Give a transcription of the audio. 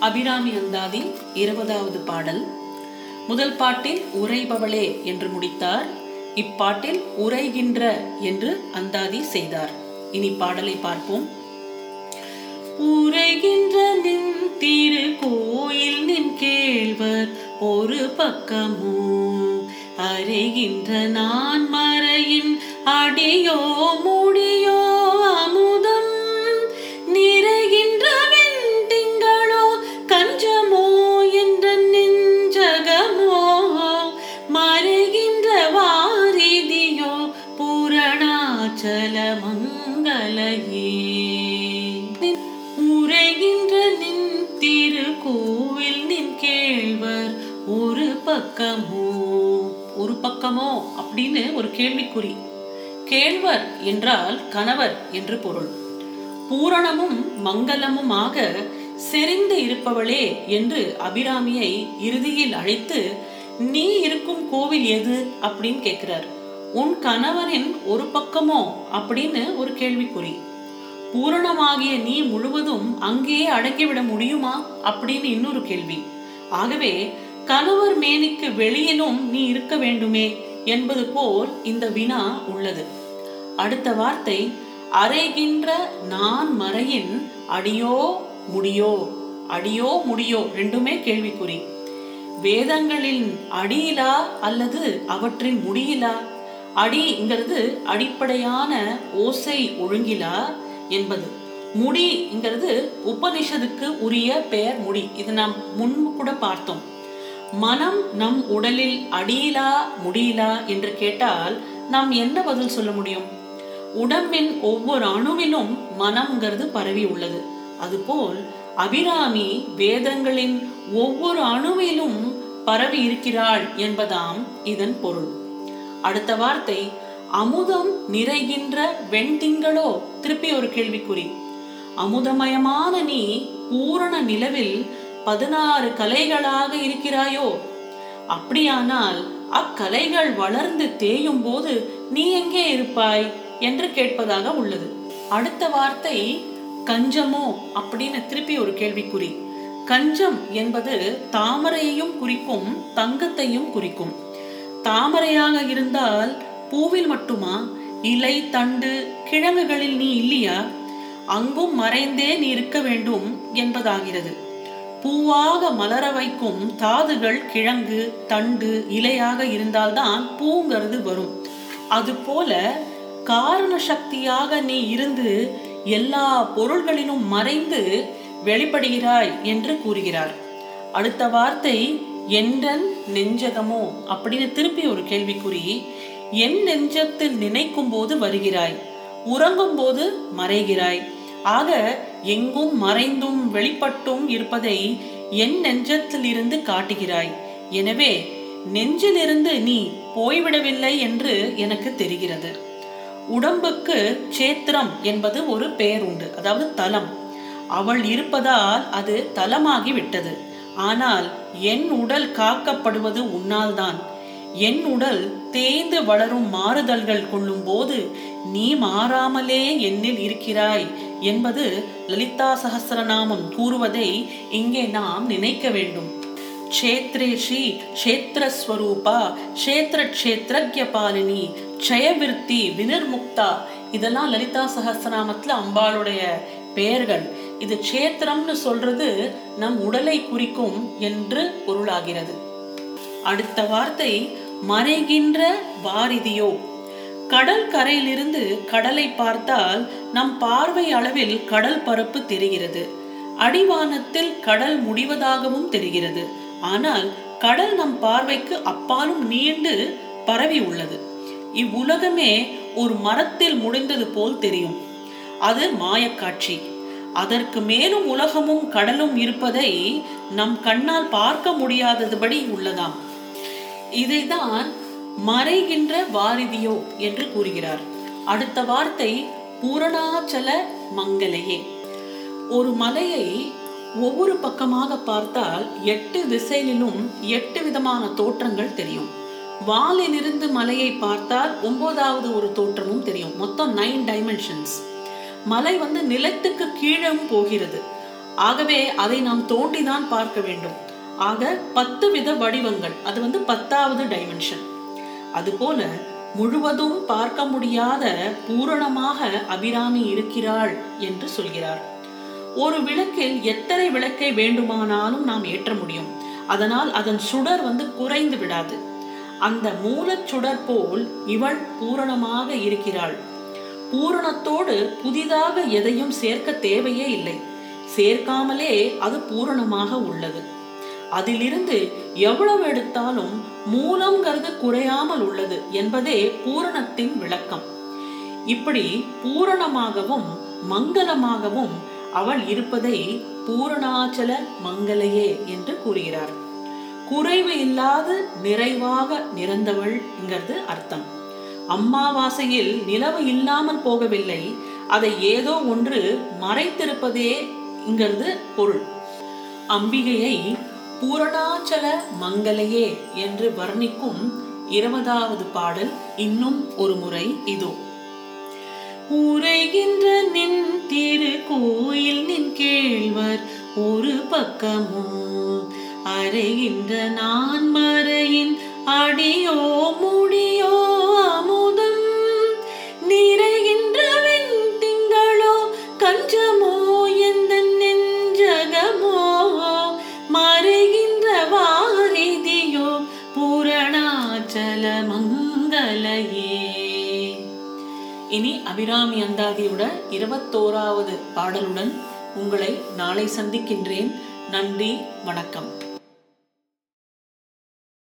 அபிராமி அந்தாதி இருபதாவது பாடல். முதல் பாட்டில் உரைபவளே என்று முடித்தார். இப்பாட்டில் உரைகின்ற என்று அந்தாதி செய்தார். இனி பாடலை பார்ப்போம். உரைகின்ற நின் திரு கோயில் நின் கேள்வர் ஒரு பக்கமோ அறைகின்ற நான் மறையின் அடியோமோ பூரணாச்சல உரைகின்ற நின் திரு கோவில் நின் கேள்வர் ஒரு பக்கமோ? ஒரு பக்கமோ அப்படின்னு ஒரு கேள்விக்குறி. கேழ்வர் என்றால் கணவர் என்று பொருள். பூரணமும் மங்களமுமாக செறிந்து இருப்பவளே என்று அபிராமியை இறுதியில் அழைத்து நீ இருக்கும் கோவில் எது? அப்படின்னு கேட்கிறார். உன் கணவரின் ஒரு பக்கமோ? அப்படின்னு ஒரு கேள்விக்குறி. பூரணமாகிய நீ முழுவதும் அங்கேயே அடங்கிவிட முடியுமா? அப்படின்னு இன்னொரு கேள்வி. ஆகவே கணவர் மேனிக்கு வெளியிலும் நீ இருக்க வேண்டுமே என்பது போல் இந்த வினா உள்ளது. அடுத்த வார்த்தை அறைகின்ற நான் மறையின் அடியோ முடியோ? அடியோ முடியோ? ரெண்டுமே கேள்விக்குறி. வேதங்களின் அடியிலா அல்லது அவற்றின் முடியிலா? அடிங்கிறது அடிப்படையான ஓசை ஒழுங்கிலா என்பது. முடிங்கிறது உபனிஷதுக்கு உரிய பெயர் முடி. இது நாம் முன்பு கூட பார்த்தோம். மனம் நம் உடலில் அடியிலா முடியிலா என்று கேட்டால் நாம் என்ன பதில் சொல்ல முடியும்? உடம்பின் ஒவ்வொரு அணுவிலும் மனம்ங்கிறது பரவி உள்ளது. அதுபோல் அபிராமி வேதங்களின் ஒவ்வொரு அணுவிலும் பரவி இருக்கிறாள் என்பதாம் இதன் பொருள். அடுத்த வார்த்தை அமுதம் நிறைகின்ற வெண்திங்களோ? திருப்பி ஒரு கேள்விக்குறி. அமுதமயமான நீ பூரண நிலவில் பதினாறு கலைகளாக இருக்கிறாயோ? அப்படியானால் அக்கலைகள் வளர்ந்து தேயும் போது நீ எங்கே இருப்பாய்? என்று கேட்பதாக உள்ளது. அடுத்த வார்த்தை கஞ்சமோ? அப்படின்னு திருப்பி ஒரு கேள்விக்குறி. கஞ்சம் என்பது தாமரையையும் குறிக்கும் தங்கத்தையும் குறிக்கும். தாமரையாக இருந்தால் பூவில் மட்டுமா? இலை தண்டு கிழங்குகளில் நீ இல்லையா? அங்கும் மறைந்தே நீ இருக்க வேண்டும் என்பதாகிறது. பூவாக மலர வைக்கும் தாதுகள் கிழங்கு தண்டு இலையாக இருந்தால்தான் பூங்கிறது வரும். அதுபோல காரண சக்தியாக நீ இருந்து எல்லா பொருள்களிலும் மறைந்து வெளிப்படுகிறாய் என்று கூறுகிறார். அடுத்த வார்த்தை என்றன் நெஞ்சகமோ? அப்படின்னு திருப்பி ஒரு கேள்விக்குறி என் நெஞ்சத்தில் நினைக்கும் போது வருகிறாய் உறங்கும் போது மறைகிறாய். ஆக எங்கும் மறைந்தும் வெளிப்பட்டும் இருப்பதை என் நெஞ்சத்தில் இருந்து காட்டுகிறாய். எனவே நெஞ்சிலிருந்து நீ போய்விடவில்லை என்று எனக்கு தெரிகிறது. உடம்புக்கு சேத்திரம் என்பது ஒரு பெயர் உண்டு அதாவது தலம். அவள் இருப்பதால் அது தலமாகி விட்டது ஆனால் என் உடல் காக்கப்படுவது உன்னால்தான். என் உடல் தேய்ந்து வளரும் மாறுதல்கள் கொள்ளும் போது நீ மாறாமலே என்னில் இருக்கிறாய் என்பது லலிதா சகசிரநாமம் கூறுவதை இங்கே நாம் நினைக்க வேண்டும். க்ஷேத்ரேஷி க்ஷேத்திரஸ்வரூபா க்ஷேத்திர க்ஷேத்ரஜ பாலினி க்ஷயவிருத்தி வினிர்முக்தா. இதெல்லாம் லலிதா சகசிரநாமத்துல அம்பாளுடைய பெயர்கள். இது க்ஷேத்திரம்னு சொல்றது நம் உடலை குறிக்கும் என்று பொருளாகிறது. அடுத்த வார்த்தை மறைகின்ற வாரிதியோ. கடல் கரையிலிருந்து கடலை பார்த்தால் நம் பார்வை அளவில் கடல் பரப்பு தெரிகிறது. அடிவானத்தில் கடல் முடிவதாகவும் தெரிகிறது. ஆனால் கடல் நம் பார்வைக்கு அப்பாலும் நீண்டு பரவி உள்ளது. இவ்வுலகமே ஒரு மரத்தில் முடிந்தது போல் தெரியும். அது மாயக்காட்சி அதற்கு மேலும் உலகமும் கடலும் இருப்பதை நம் கண்ணால் பார்க்க முடியாததுபடி உள்ளதாம். இதைதான் மறைகின்ற வாரிதியோ என்று கூறுகிறார். அடுத்த வார்த்தை பூரணாச்சல மங்கலையே ஒரு மலையை ஒவ்வொரு பக்கமாக பார்த்தால் எட்டு திசையிலும் எட்டு விதமான தோற்றங்கள் தெரியும். வாலிலிருந்து மலையை பார்த்தால் ஒன்பதாவது ஒரு தோற்றமும் தெரியும். மொத்தம் நைன் டைமென்ஷன்ஸ் மலை வந்து நிலத்துக்கு கீழும் போகிறது. ஆகவே அதை நாம் தோண்டிதான் பார்க்க வேண்டும். ஆக பத்து வித வடிவங்கள் அது வந்து பத்தாவது டைமென்ஷன் அதுபோல முழுவதும் பார்க்க முடியாத பூரணமாக அபிராமி இருக்கிறாள் என்று சொல்கிறார். ஒரு விளக்கில் எத்தனை விளக்கை வேண்டுமானாலும் நாம் ஏற்ற முடியும். அதனால் அதன் சுடர் வந்து குறைந்து விடாது. அந்த மூலச் சுடர் போல் இவள் பூரணமாக இருக்கிறாள். பூரணத்தோடு புதிதாக எதையும் சேர்க்க தேவையே இல்லை. சேர்க்காமலே அது பூரணமாக உள்ளது. அதிலிருந்து எவ்வளவு எடுத்தாலும் மூலம்ங்கிறது குறையாமல் உள்ளது என்பதே பூரணத்தின் விளக்கம். இப்படி பூரணமாகவும் மங்களமாகவும் அவள் இருப்பதை பூரணாச்சல மங்களையே என்று கூறுகிறார். குறைவு இல்லாது நிறைவாக நிறந்தவள்ங்கிறது அர்த்தம். அம்மாவாசையில் நிலவு இல்லாமல் போகவில்லை. அதை ஏதோ ஒன்று மறைத்திருப்பதேங்கிறது பொருள். அம்பிகையை பூரணாச்சல மங்களையே என்று வர்ணிக்கும் இருபதாவது பாடல் இன்னும் ஒரு முறை இதோ. உரைகின்ற நின் திரு கோயில் நின் கேழ்வர் ஒரு பக்கமும் அறைகின்ற நான் மறையின் அடி மங்களையே இனி அபிராமி அந்தாதியோட இருபத்தோராவது பாடலுடன் உங்களை நாளை சந்திக்கின்றேன். நன்றி வணக்கம்.